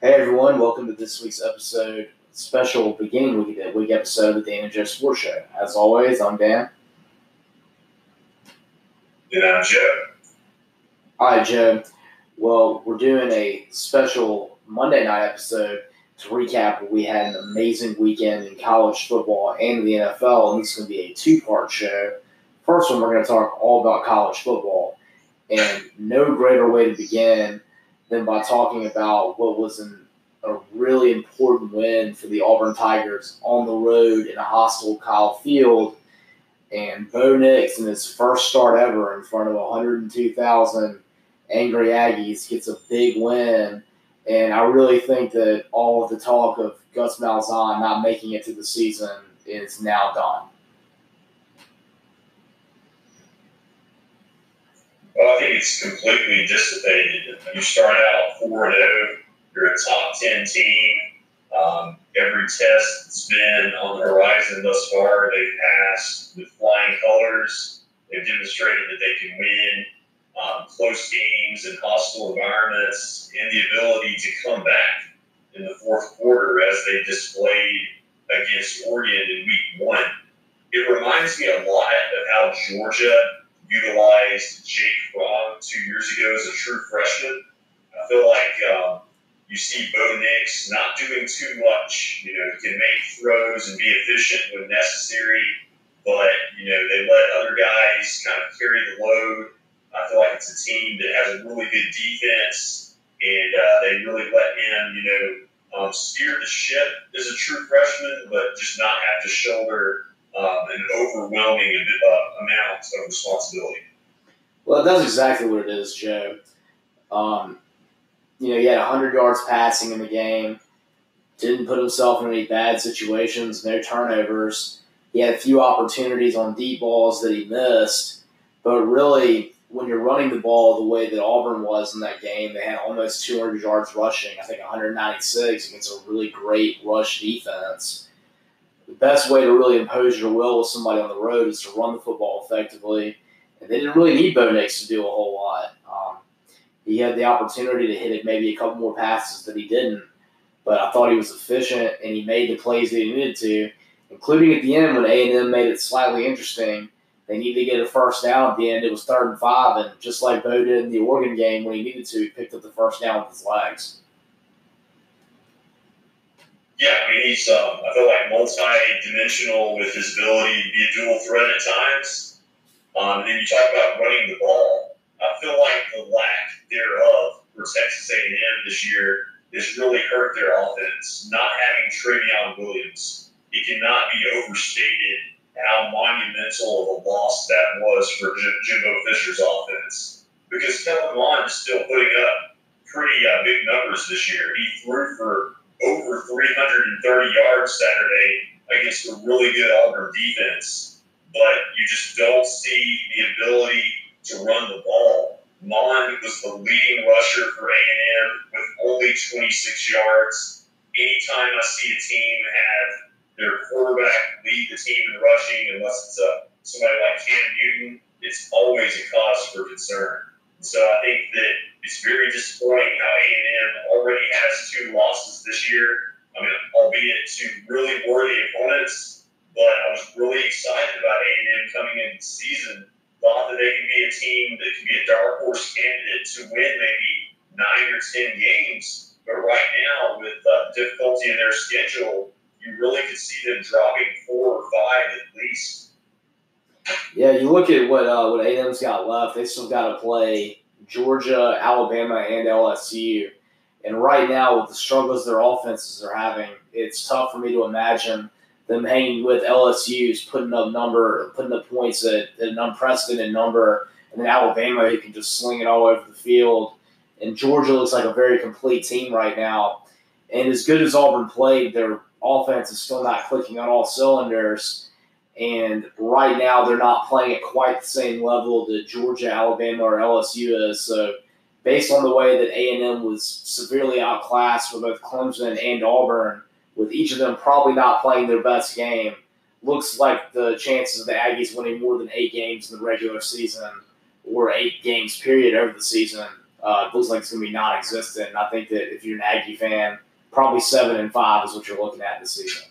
Hey everyone, welcome to this week's episode, special beginning week, week episode of the Dan and Joe Sports Show. As always, I'm Dan. And I'm Joe. Right, Joe. Well, we're doing a special Monday night episode to recap. We had an amazing weekend in college football and the NFL, and this is going to be a two-part show. First one, we're going to talk all about college football, and no greater way to begin than by talking about what was an, a really important win for the Auburn Tigers on the road in a hostile Kyle Field. And Bo Nix, in his first start ever in front of 102,000 angry Aggies, gets a big win. And I really think that all of the talk of Gus Malzahn not making it to the season is now done. It's completely dissipated. You start out 4 0, you're a top 10 team. Um, every test that's been on the horizon thus far, they've passed with flying colors. They've demonstrated that they can win um, close games in hostile environments and the ability to come back in the fourth quarter as they displayed against Oregon in week one. It reminds me a lot of how Georgia utilized Jake Fromm two years ago as a true freshman. I feel like um, you see Bo Nix not doing too much. You know, he can make throws and be efficient when necessary, but, you know, they let other guys kind of carry the load. I feel like it's a team that has a really good defense, and uh, they really let him, you know, um, steer the ship as a true freshman, but just not have to shoulder um, an overwhelming uh, amount of responsibility. Well, that's exactly what it is, Joe. Um, you know, he had 100 yards passing in the game, didn't put himself in any bad situations, no turnovers. He had a few opportunities on deep balls that he missed, but really, when you're running the ball the way that Auburn was in that game, they had almost 200 yards rushing, I think 196 against a really great rush defense the best way to really impose your will with somebody on the road is to run the football effectively. And they didn't really need Bo Nix to do a whole lot. Um, he had the opportunity to hit it maybe a couple more passes that he didn't. But I thought he was efficient and he made the plays that he needed to, including at the end when A and M made it slightly interesting. They needed to get a first down at the end. It was third and five, and just like Bo did in the Oregon game when he needed to, he picked up the first down with his legs. Yeah, I mean, he's, um, I feel like multi-dimensional with his ability to be a dual threat at times. Um, and then you talk about running the ball. I feel like the lack thereof for Texas A&M this year has really hurt their offense. Not having Trayveon Williams, it cannot be overstated how monumental of a loss that was for Jimbo Fisher's offense. Because Kellen Mond is still putting up pretty uh, big numbers this year. He threw for over 330 yards Saturday against a really good Auburn defense, but you just don't see the ability to run the ball. Mond was the leading rusher for A&M with only 26 yards. Anytime I see a team have their quarterback lead the team in rushing, unless it's a, somebody like Cam Newton, it's always a cause for concern. So I think that it's very disappointing how A&M already has two losses this year. I mean, albeit to really worthy opponents, but I was really excited about A&M coming into the season. Thought that they could be a team that could be a dark horse candidate to win maybe nine or ten games. But right now, with uh, difficulty in their schedule, you really could see them dropping four or five at least. Yeah, you look at what uh, what A&M's got left. They still got to play Georgia, Alabama, and LSU. And right now, with the struggles their offenses are having, it's tough for me to imagine them hanging with LSU's putting up number, putting up points at, at an unprecedented number, and then Alabama who can just sling it all over the field. And Georgia looks like a very complete team right now. And as good as Auburn played, their offense is still not clicking on all cylinders. And right now, they're not playing at quite the same level that Georgia, Alabama, or LSU is. So, based on the way that A and M was severely outclassed for both Clemson and Auburn, with each of them probably not playing their best game, looks like the chances of the Aggies winning more than eight games in the regular season or eight games period over the season uh, looks like it's going to be non-existent. And I think that if you're an Aggie fan, probably seven and five is what you're looking at this season.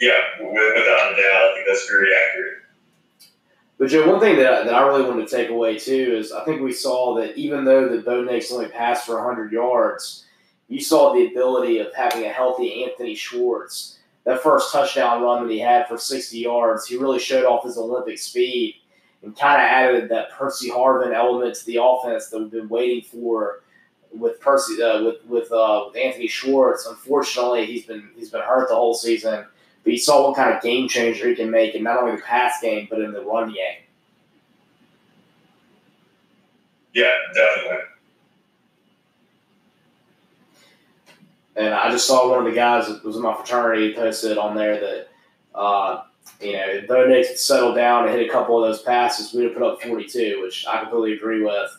Yeah, without a doubt, I think that's very accurate. But Joe, one thing that, that I really wanted to take away too is I think we saw that even though the Bo Nix only passed for 100 yards, you saw the ability of having a healthy Anthony Schwartz. That first touchdown run that he had for 60 yards, he really showed off his Olympic speed and kind of added that Percy Harvin element to the offense that we've been waiting for with Percy uh, with with uh, with Anthony Schwartz. Unfortunately, he's been he's been hurt the whole season. But you saw what kind of game changer he can make in not only the pass game but in the run game. Yeah, definitely. And I just saw one of the guys that was in my fraternity posted on there that, uh, you know, if Bo Nix had settled down and hit a couple of those passes, we'd have put up 42, which I completely agree with.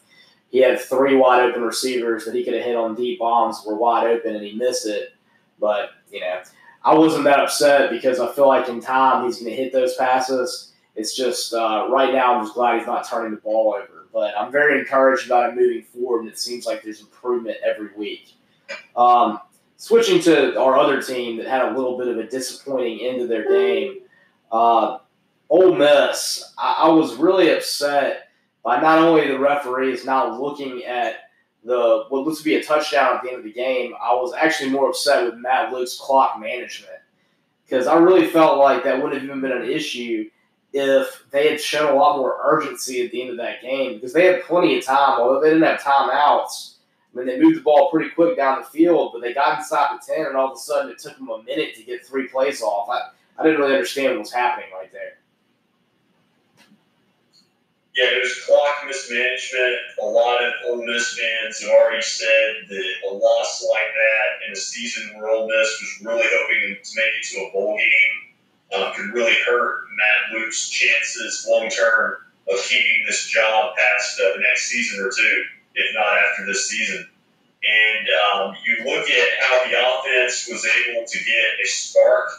He had three wide open receivers that he could have hit on deep bombs were wide open and he missed it. But, you know, I wasn't that upset because I feel like in time he's going to hit those passes. It's just uh, right now I'm just glad he's not turning the ball over. But I'm very encouraged about him moving forward, and it seems like there's improvement every week. Um, switching to our other team that had a little bit of a disappointing end of their game, uh, Ole Miss. I, I was really upset by not only the referees not looking at the what looks to be a touchdown at the end of the game, I was actually more upset with Matt Luke's clock management because I really felt like that wouldn't have even been an issue if they had shown a lot more urgency at the end of that game because they had plenty of time. Although they didn't have timeouts, I mean they moved the ball pretty quick down the field, but they got inside the ten, and all of a sudden it took them a minute to get three plays off. I, I didn't really understand what was happening right there yeah, there's clock mismanagement. A lot of Ole Miss fans have already said that a loss like that in a season where Ole Miss was really hoping to make it to a bowl game um, could really hurt Matt Luke's chances long term of keeping this job past uh, the next season or two, if not after this season. And um, you look at how the offense was able to get a spark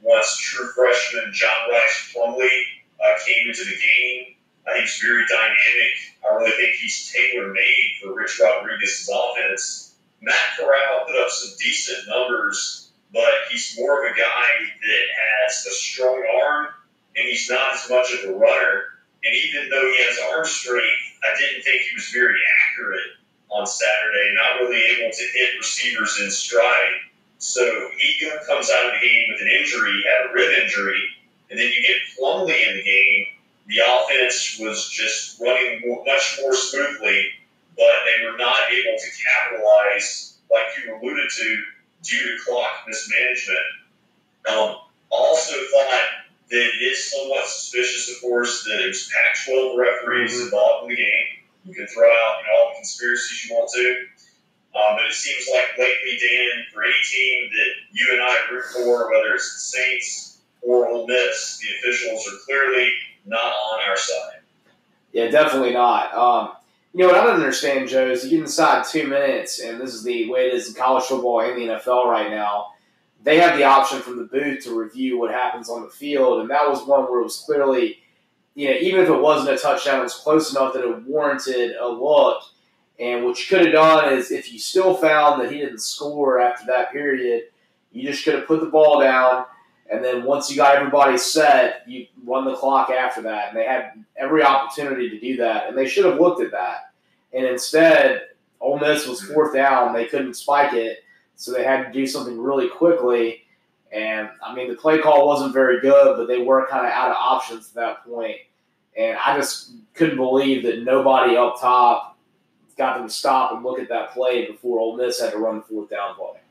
once true freshman John Rhys Plumlee uh, came into the game uh, he's very dynamic. I really think he's tailor made for Rich Rodriguez's offense. Matt Corral put up some decent numbers, but he's more of a guy that has a strong arm, and he's not as much of a runner. And even though he has arm strength, I didn't think he was very accurate on Saturday, not really able to hit receivers in stride. So he comes out of the game with an injury, had a rib injury, and then you get Plumlee in the game the offense was just running much more smoothly, but they were not able to capitalize, like you alluded to, due to clock mismanagement. Um, also thought that it is somewhat suspicious, of course, that it was Pac-12 referees mm-hmm. involved in the game. You can throw out you know, all the conspiracies you want to. Um, but it seems like lately, Dan, for any team that you and I root for, whether it's the Saints or Ole Miss, the officials are clearly not on our side. Yeah, definitely not. Um, you know what I don't understand, Joe, is you get inside two minutes, and this is the way it is in college football and the NFL right now. They have the option from the booth to review what happens on the field, and that was one where it was clearly, you know, even if it wasn't a touchdown, it was close enough that it warranted a look. And what you could have done is, if you still found that he didn't score after that period, you just could have put the ball down, and then once you got everybody set, you run the clock after that. And they had every opportunity to do that, and they should have looked at that. And instead, Ole Miss was fourth down. They couldn't spike it, so they had to do something really quickly. And I mean, the play call wasn't very good, but they were kind of out of options at that point. And I just couldn't believe that nobody up top got them to stop and look at that play before Ole Miss had to run the fourth down play.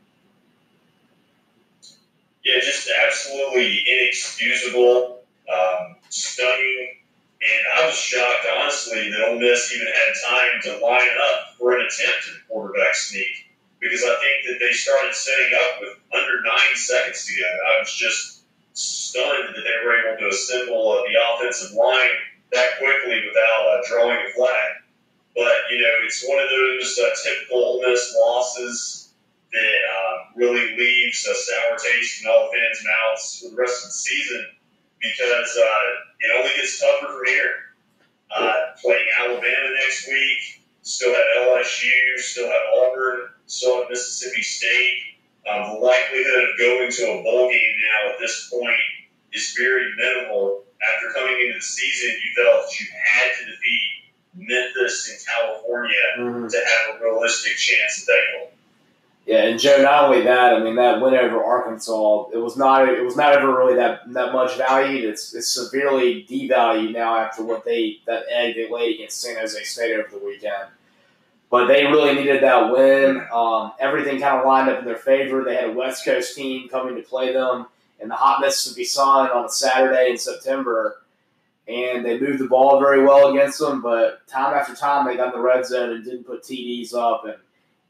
Yeah, just absolutely inexcusable, um, stunning. And I was shocked, honestly, that Ole Miss even had time to line up for an attempt at quarterback sneak because I think that they started setting up with under nine seconds to go. I was just stunned that they were able to assemble uh, the offensive line that quickly without uh, drawing a flag. But, you know, it's one of those uh, typical Ole Miss losses that um, really leaves a sour taste in all fans' mouths for the rest of the season because uh, it only gets tougher from here. Uh, playing Alabama next week. Still have LSU. Still have Auburn. Still have Mississippi State. Um, the likelihood of going to a bowl game now at this point is very minimal. After coming into the season, you felt that you had to defeat Memphis in California Mhm. to have a realistic chance at that goal. Yeah, and Joe, not only that, I mean that win over Arkansas, it was not it was not ever really that that much valued. It's it's severely devalued now after what they that egg they laid against San Jose State over the weekend. But they really needed that win. Um, everything kind of lined up in their favor. They had a West Coast team coming to play them in the hot Mississippi sun on a Saturday in September, and they moved the ball very well against them. But time after time, they got in the red zone and didn't put TDs up and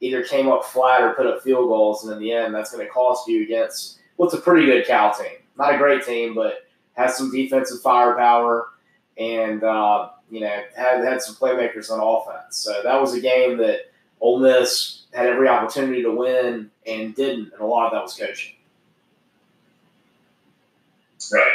either came up flat or put up field goals, and in the end, that's going to cost you against what's a pretty good Cal team. Not a great team, but has some defensive firepower, and uh, you know had had some playmakers on offense. So that was a game that Ole Miss had every opportunity to win and didn't, and a lot of that was coaching. Right.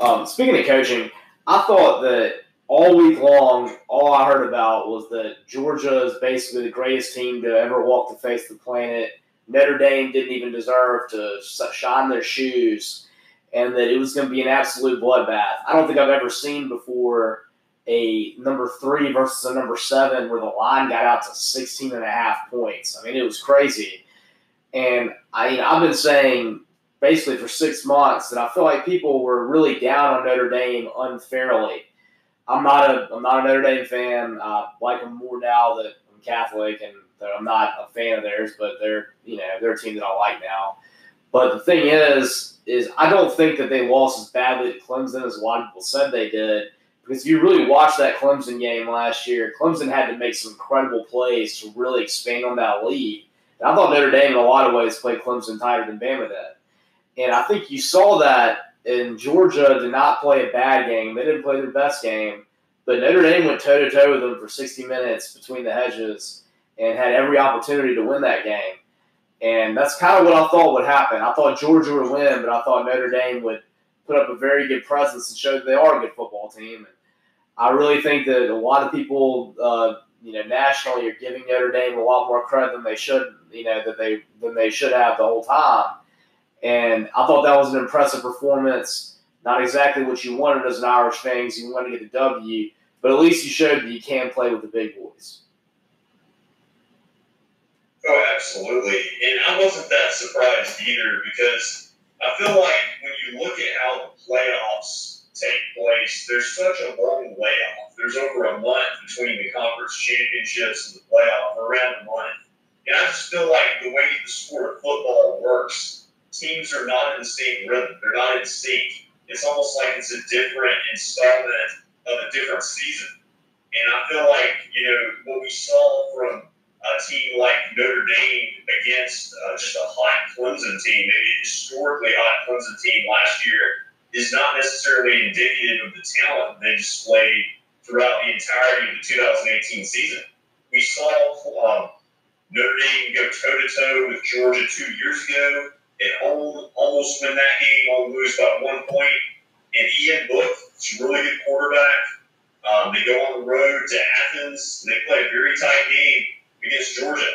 Um, speaking of coaching, I thought that all week long, all I heard about was that Georgia is basically the greatest team to ever walk the face of the planet. Notre Dame didn't even deserve to shine their shoes, and that it was going to be an absolute bloodbath. I don't think I've ever seen before a number three versus a number seven where the line got out to 16 and a half points. I mean, it was crazy. And I, I've been saying basically for six months that I feel like people were really down on Notre Dame unfairly. I'm not a I'm not a Notre Dame fan. I like them more now that I'm Catholic and I'm not a fan of theirs, but they're you know they're a team that I like now. But the thing is, is I don't think that they lost as badly to Clemson as a lot of people said they did. Because if you really watched that Clemson game last year, Clemson had to make some incredible plays to really expand on that lead. And I thought Notre Dame, in a lot of ways, played Clemson tighter than Bama did. And I think you saw that in Georgia did not play a bad game. They didn't play their best game. But Notre Dame went toe to toe with them for 60 minutes between the hedges and had every opportunity to win that game. And that's kind of what I thought would happen. I thought Georgia would win, but I thought Notre Dame would put up a very good presence and show that they are a good football team. And I really think that a lot of people, uh, you know, nationally are giving Notre Dame a lot more credit than they should, you know, that they than they should have the whole time. And I thought that was an impressive performance. Not exactly what you wanted as an Irish fan, you wanted to get the W, but at least you showed that you can play with the big boys. Oh, absolutely. And I wasn't that surprised either because I feel like when you look at how the playoffs take place, there's such a long layoff. There's over a month between the conference championships and the playoff, around a month. And I just feel like the way the sport of football works, teams are not in the same rhythm. They're not in sync. It's almost like it's a different installment of a different season. And I feel like, you know, what we saw from a team like Notre Dame against uh, just a hot Clemson team, maybe a historically hot Clemson team last year, is not necessarily indicative of the talent they displayed throughout the entirety of the 2018 season. We saw um, Notre Dame go toe to toe with Georgia two years ago and almost win that game, only lose by one point. And Ian Book is a really good quarterback. Um, they go on the road to Athens. And they play a very tight game against Georgia.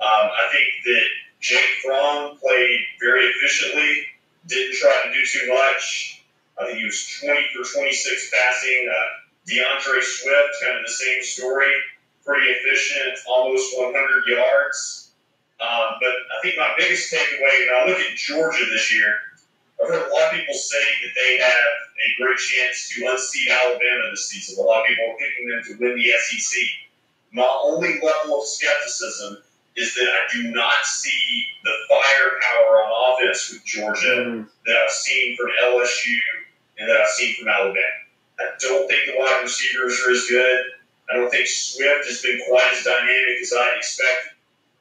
Um, I think that Jake Fromm played very efficiently, didn't try to do too much. I think he was 20 for 26 passing. Uh, DeAndre Swift, kind of the same story, pretty efficient, almost 100 yards. Um, but I think my biggest takeaway when I look at Georgia this year, I've heard a lot of people say that they have a great chance to unseat Alabama this season. A lot of people are picking them to win the SEC. My only level of skepticism is that I do not see the firepower on offense with Georgia Mm, that I've seen from LSU and that I've seen from Alabama. I don't think the wide receivers are as good. I don't think Swift has been quite as dynamic as I expected.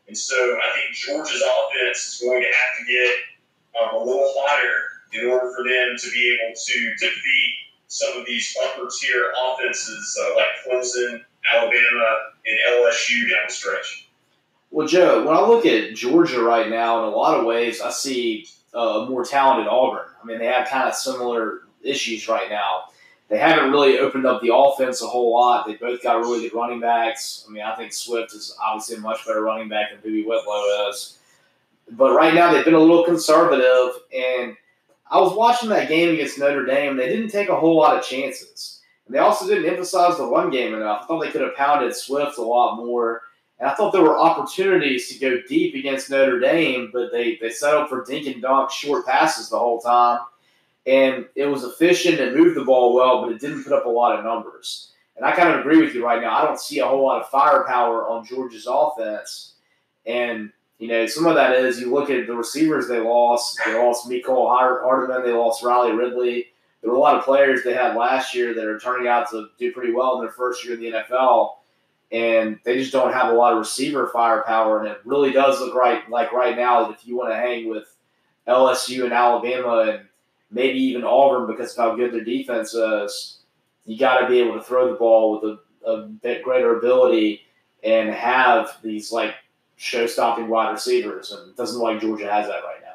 And so I think Georgia's offense is going to have to get um, a little hotter in order for them to be able to defeat some of these upper tier offenses uh, like Clemson, Alabama, and LSU down the stretch. Well, Joe, when I look at Georgia right now, in a lot of ways, I see uh, a more talented Auburn. I mean, they have kind of similar issues right now. They haven't really opened up the offense a whole lot. They both got really good running backs. I mean, I think Swift is obviously a much better running back than Boobee Whitlow is. But right now, they've been a little conservative. And I was watching that game against Notre Dame. They didn't take a whole lot of chances. And they also didn't emphasize the run game enough. I thought they could have pounded Swift a lot more. And I thought there were opportunities to go deep against Notre Dame, but they, they settled for dink and dunk short passes the whole time and it was efficient and moved the ball well, but it didn't put up a lot of numbers. And I kind of agree with you right now. I don't see a whole lot of firepower on Georgia's offense. And, you know, some of that is you look at the receivers they lost. They lost Mecole Hardman. They lost Riley Ridley. There were a lot of players they had last year that are turning out to do pretty well in their first year in the NFL. And they just don't have a lot of receiver firepower. And it really does look right like right now that if you want to hang with LSU and Alabama and maybe even Auburn because of how good their defense is. You got to be able to throw the ball with a, a bit greater ability and have these like show-stopping wide receivers, and it doesn't look like Georgia has that right now.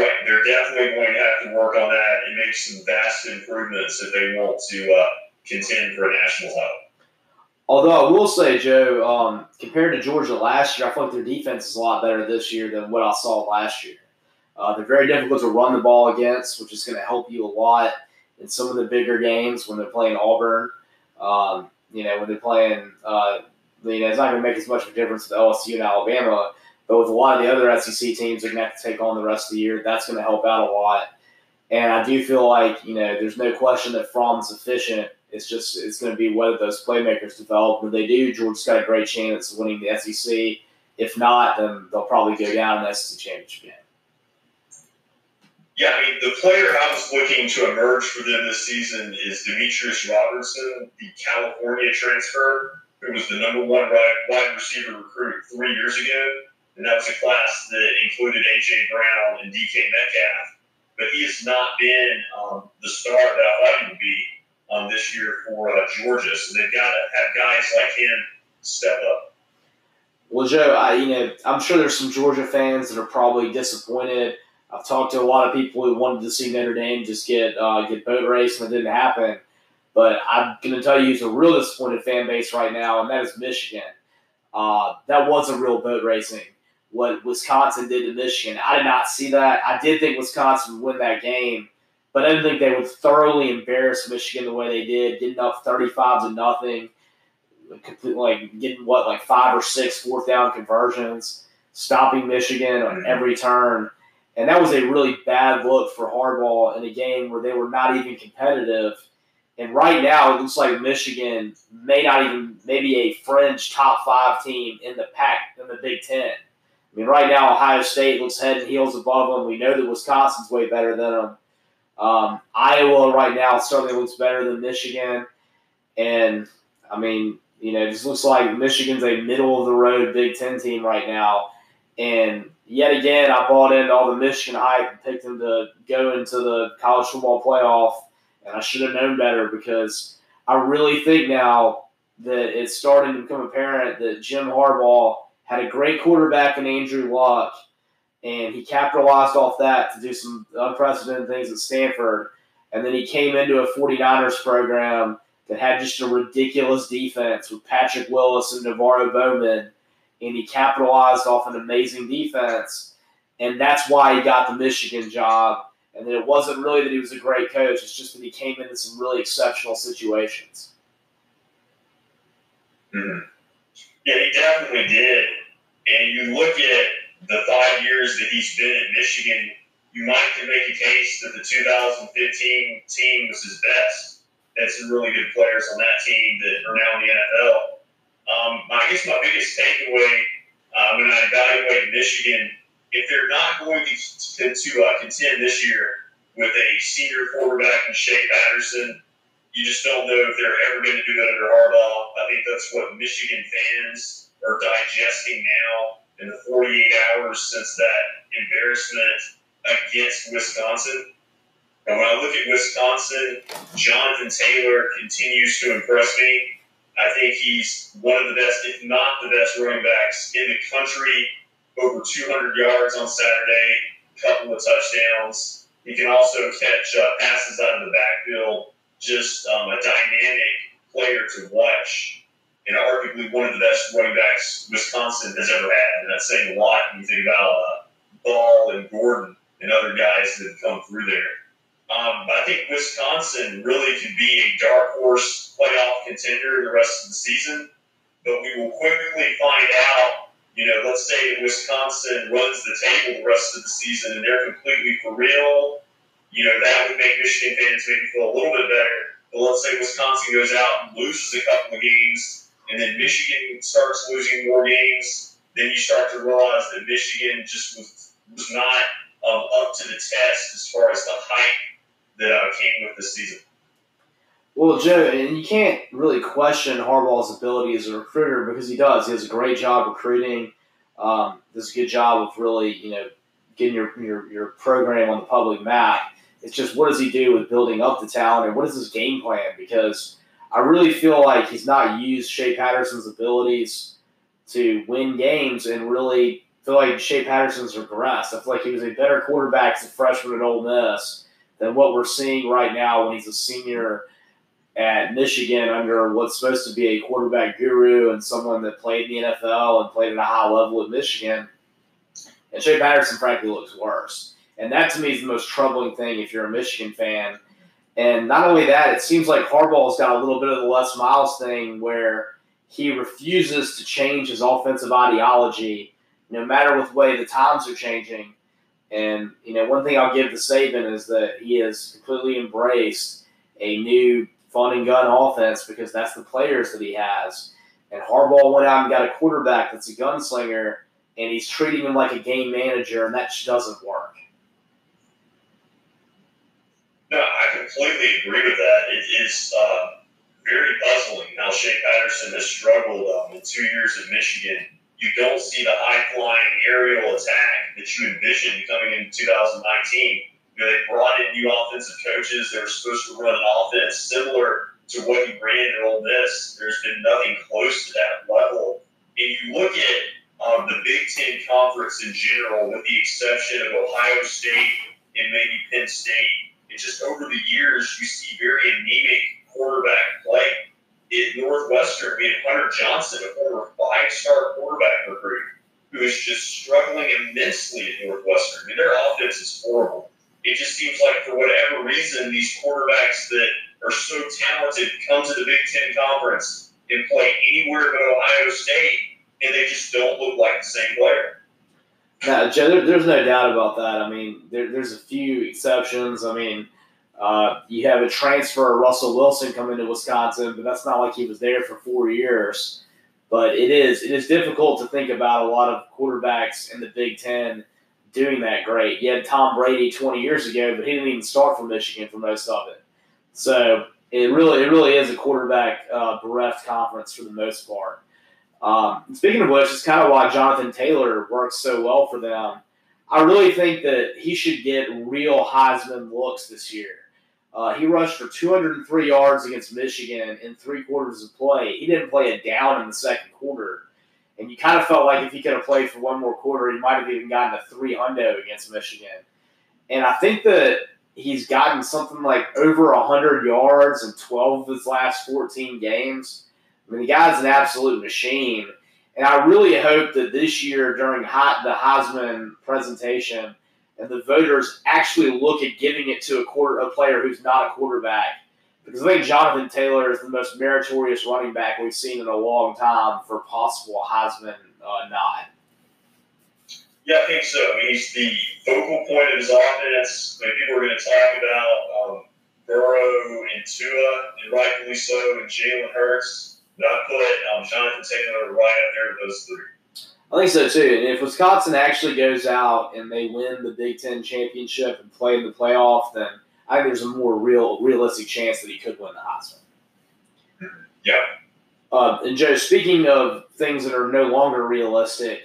Right, they're definitely going to have to work on that and make some vast improvements if they want to uh, contend for a national title. Although I will say, Joe, um, compared to Georgia last year, I feel like their defense is a lot better this year than what I saw last year. Uh, they're very difficult to run the ball against, which is going to help you a lot in some of the bigger games when they're playing Auburn. Um, you know, when they're playing, uh, you know, it's not going to make as much of a difference with LSU and Alabama, but with a lot of the other SEC teams they're going to have to take on the rest of the year, that's going to help out a lot. And I do feel like, you know, there's no question that Fromm's efficient. It's just, it's going to be whether those playmakers develop. When they do, Georgia's got a great chance of winning the SEC. If not, then they'll probably go down in the SEC championship game. Yeah, I mean, the player I was looking to emerge for them this season is Demetris Robertson, the California transfer, who was the number one wide receiver recruit three years ago. And that was a class that included A.J. Brown and D.K. Metcalf. But he has not been um, the star that I thought he would be um, this year for uh, Georgia. So they've got to have guys like him step up. Well, Joe, I, you know, I'm sure there's some Georgia fans that are probably disappointed I've talked to a lot of people who wanted to see Notre Dame just get uh, get boat race, and it didn't happen. But I'm going to tell you, who's a real disappointed fan base right now, and that is Michigan. Uh, that was a real boat racing. What Wisconsin did to Michigan, I did not see that. I did think Wisconsin would win that game, but I didn't think they would thoroughly embarrass Michigan the way they did, getting up 35 to nothing, completely like getting what like five or six fourth down conversions, stopping Michigan on every turn. And that was a really bad look for Harbaugh in a game where they were not even competitive. And right now, it looks like Michigan may not even maybe a fringe top five team in the pack in the Big Ten. I mean, right now Ohio State looks head and heels above them. We know that Wisconsin's way better than them. Um, Iowa right now certainly looks better than Michigan, and I mean, you know, it just looks like Michigan's a middle of the road Big Ten team right now. And yet again, I bought into all the Michigan hype and picked them to go into the college football playoff. And I should have known better because I really think now that it's starting to become apparent that Jim Harbaugh had a great quarterback in Andrew Luck, and he capitalized off that to do some unprecedented things at Stanford. And then he came into a 49ers program that had just a ridiculous defense with Patrick Willis and NaVorro Bowman and he capitalized off an amazing defense, and that's why he got the Michigan job. And it wasn't really that he was a great coach; it's just that he came into some really exceptional situations. Mm-hmm. Yeah, he definitely did. And you look at the five years that he's been at Michigan, you might can make a case that the 2015 team was his best. Had some really good players on that team that are now in the NFL. Um, I guess my biggest takeaway uh, when I evaluate Michigan, if they're not going to, to, to uh, contend this year with a senior quarterback in Shea Patterson, you just don't know if they're ever going to do it under Harbaugh. I think that's what Michigan fans are digesting now in the 48 hours since that embarrassment against Wisconsin. And when I look at Wisconsin, Jonathan Taylor continues to impress me. I think he's one of the best, if not the best, running backs in the country. Over 200 yards on Saturday, couple of touchdowns. He can also catch uh, passes out of the backfield. Just um, a dynamic player to watch, and arguably one of the best running backs Wisconsin has ever had. And that's saying a lot when you think about uh, Ball and Gordon and other guys that have come through there. Um, but I think Wisconsin really could be a dark horse playoff contender the rest of the season. But we will quickly find out. You know, let's say that Wisconsin runs the table the rest of the season and they're completely for real. You know, that would make Michigan fans maybe feel a little bit better. But let's say Wisconsin goes out and loses a couple of games, and then Michigan starts losing more games. Then you start to realize that Michigan just was was not um, up to the test as far as the hype that uh, came with this season. Well, Joe, and you can't really question Harbaugh's ability as a recruiter because he does. He does a great job recruiting. Um, does a good job of really, you know, getting your, your, your program on the public map. It's just what does he do with building up the talent and what is his game plan? Because I really feel like he's not used Shea Patterson's abilities to win games and really feel like Shea Patterson's regressed. I feel like he was a better quarterback as a freshman at Ole Miss than what we're seeing right now when he's a senior at Michigan under what's supposed to be a quarterback guru and someone that played in the NFL and played at a high level at Michigan. And Shea Patterson, frankly, looks worse. And that to me is the most troubling thing if you're a Michigan fan. And not only that, it seems like Harbaugh's got a little bit of the Les Miles thing where he refuses to change his offensive ideology no matter what way the times are changing. And you know, one thing I'll give to Saban is that he has completely embraced a new fun and gun offense because that's the players that he has. And Harbaugh went out and got a quarterback that's a gunslinger, and he's treating him like a game manager, and that just doesn't work. No, I completely agree with that. It is uh, very puzzling how Shea Patterson has struggled um, in two years at Michigan you don't see the high flying aerial attack that you envisioned coming in 2019. You know, they brought in new offensive coaches. They were supposed to run an offense similar to what he ran at Ole Miss. There's been nothing close to that level. And you look at um, the Big Ten Conference in general, with the exception of Ohio State and maybe Penn State, and just over the years, you see very anemic quarterback play at Northwestern, we had Hunter Johnson, a former five-star quarterback recruit, who is just struggling immensely at Northwestern. I mean, their offense is horrible. It just seems like for whatever reason, these quarterbacks that are so talented come to the Big Ten Conference and play anywhere but Ohio State, and they just don't look like the same player. Now, Joe, there, there's no doubt about that. I mean, there, there's a few exceptions. I mean, uh, you have a transfer, Russell Wilson, coming to Wisconsin, but that's not like he was there for four years. But it is it is difficult to think about a lot of quarterbacks in the Big Ten doing that great. You had Tom Brady 20 years ago, but he didn't even start for Michigan for most of it. So it really it really is a quarterback uh, bereft conference for the most part. Um, speaking of which, it's kind of why Jonathan Taylor works so well for them. I really think that he should get real Heisman looks this year. Uh, he rushed for 203 yards against Michigan in three quarters of play. He didn't play a down in the second quarter. And you kind of felt like if he could have played for one more quarter, he might have even gotten a three hundo against Michigan. And I think that he's gotten something like over 100 yards in 12 of his last 14 games. I mean, the guy's an absolute machine. And I really hope that this year during the Heisman presentation – and the voters actually look at giving it to a quarter a player who's not a quarterback. Because I think Jonathan Taylor is the most meritorious running back we've seen in a long time for possible Heisman uh, nod. Yeah, I think so. I mean, he's the focal point of his offense. I mean, people are going to talk about um, Burrow and Tua, and rightfully so, and Jalen Hurts. But I put um, Jonathan Taylor right up there with those three. I think so too. And if Wisconsin actually goes out and they win the Big Ten championship and play in the playoff, then I think there's a more real, realistic chance that he could win the Heisman. Yeah. Uh, and Joe, speaking of things that are no longer realistic,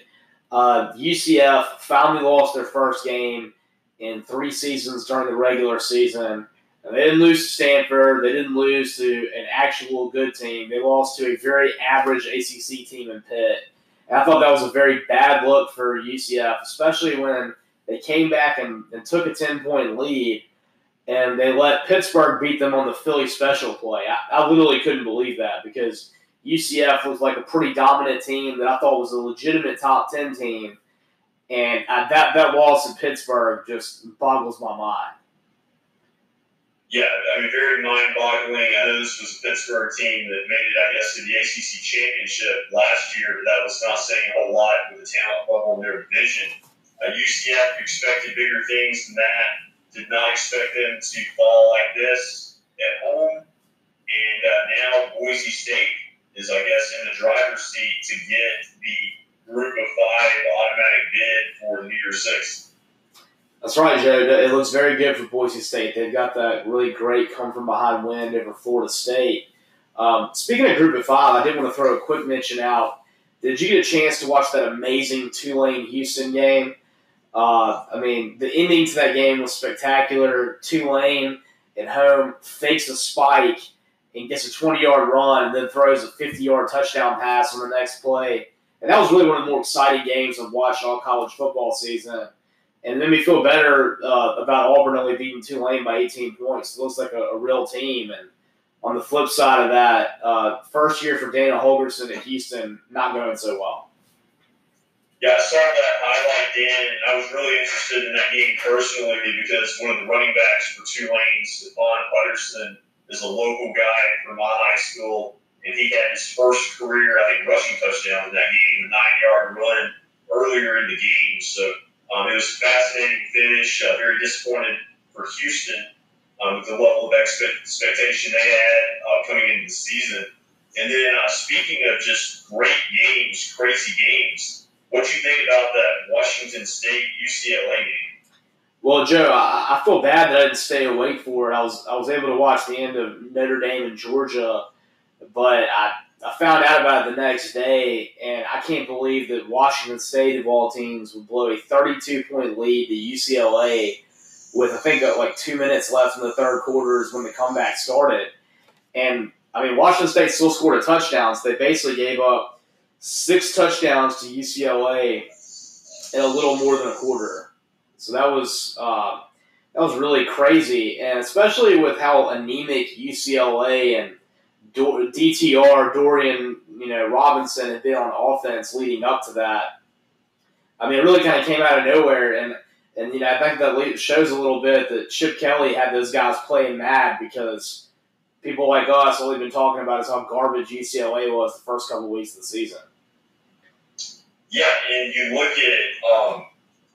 uh, UCF finally lost their first game in three seasons during the regular season. And they didn't lose to Stanford. They didn't lose to an actual good team. They lost to a very average ACC team in Pitt. I thought that was a very bad look for UCF, especially when They came back and, and took a 10 point lead, and they let Pittsburgh beat them on the Philly special play. I, I literally couldn't believe that because UCF was like a pretty dominant team that I thought was a legitimate top 10 team. And I, that, that loss in Pittsburgh just boggles my mind. Yeah, I mean, very mind-boggling. I know this was a Pittsburgh team that made it, I guess, to the ACC championship last year, but that was not saying a whole lot with the talent level in their division. Uh, UCF expected bigger things than that. Did not expect them to fall like this at home. And uh, now Boise State is, I guess, in the driver's seat to get the group of five automatic bid for New Year's Six. That's right, Joe. It looks very good for Boise State. They've got that really great come from behind win over Florida State. Um, speaking of Group of Five, I did want to throw a quick mention out. Did you get a chance to watch that amazing Tulane Houston game? Uh, I mean, the ending to that game was spectacular. Tulane at home fakes a spike and gets a 20 yard run and then throws a 50 yard touchdown pass on the next play. And that was really one of the more exciting games I've watched all college football season and it made me feel better uh, about Auburn only beating Tulane by 18 points. It looks like a, a real team. And on the flip side of that, uh, first year for Dana Holgorsen at Houston, not going so well. Yeah, I saw that highlight, Dan, and I was really interested in that game personally because one of the running backs for Tulane, Stephon Putterson, is a local guy from my high school, and he had his first career, I think, rushing touchdown in that game, a nine-yard run earlier in the game. So um, it was a fascinating finish. Uh, very disappointed for Houston um, with the level of expectation they had uh, coming into the season. And then, uh, speaking of just great games, crazy games, what do you think about that Washington State UCLA game? Well, Joe, I, I feel bad that I didn't stay awake for it. I was I was able to watch the end of Notre Dame and Georgia, but I I found out about it the next day, and I can't believe that Washington State, of all teams, would blow a 32 point lead to UCLA with, I think, like two minutes left in the third quarter is when the comeback started. And, I mean, Washington State still scored a touchdown, so they basically gave up six touchdowns to UCLA in a little more than a quarter. So that was. Uh, that was really crazy, and especially with how anemic UCLA and DTR, Dorian, you know, Robinson had been on offense leading up to that. I mean, it really kind of came out of nowhere, and and you know, I think that shows a little bit that Chip Kelly had those guys playing mad because people like us, all we've been talking about is how garbage UCLA was the first couple of weeks of the season. Yeah, and you look at um,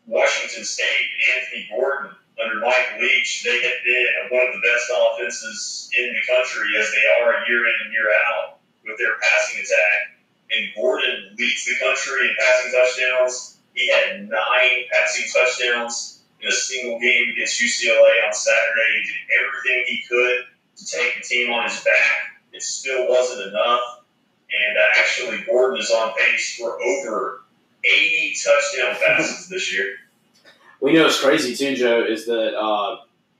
Washington State Anthony Gordon under Mike Leach, they have been one of the best offenses in the country as they are year in and year out with their passing attack. And Gordon leads the country in passing touchdowns. He had nine passing touchdowns in a single game against UCLA on Saturday. He did everything he could to take the team on his back. It still wasn't enough. And uh, actually, Gordon is on pace for over 80 touchdown passes this year we know it's crazy too, Joe, is that uh,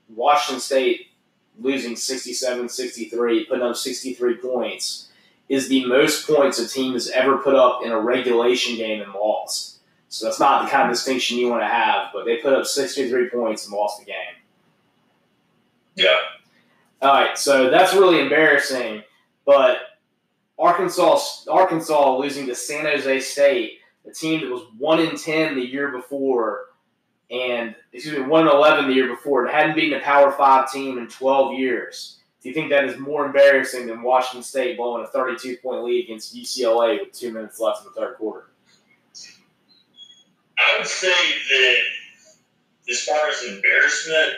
Washington State losing 67 63, putting up 63 points, is the most points a team has ever put up in a regulation game and lost. So that's not the kind of distinction you want to have, but they put up 63 points and lost the game. Yeah. All right, so that's really embarrassing, but Arkansas Arkansas losing to San Jose State, a team that was 1 in 10 the year before and excuse me, one eleven the year before. It hadn't beaten a Power Five team in twelve years. Do you think that is more embarrassing than Washington State blowing a thirty-two point lead against UCLA with two minutes left in the third quarter? I would say that as far as embarrassment,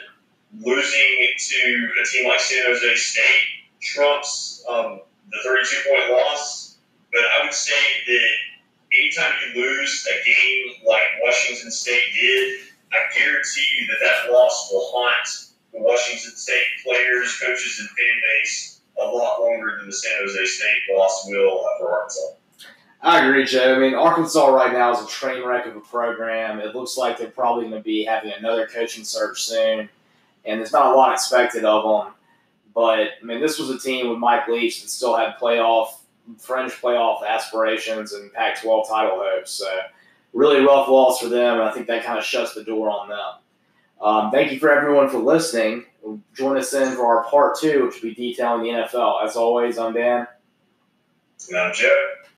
losing to a team like San Jose State trumps um, the 32 point loss. But I would say that anytime you lose a game like Washington State did, I guarantee you that that loss will haunt the Washington State players, coaches, and fan base a lot longer than the San Jose State loss will uh, for Arkansas. I agree, Joe. I mean, Arkansas right now is a train wreck of a program. It looks like they're probably going to be having another coaching search soon, and there's not a lot expected of them. But I mean, this was a team with Mike Leach that still had playoff, fringe playoff aspirations and Pac-12 title hopes. So really rough loss for them, and I think that kind of shuts the door on them. Um, thank you for everyone for listening. Join us in for our part two, which will be detailing the NFL. As always, I'm Dan. And I'm Joe.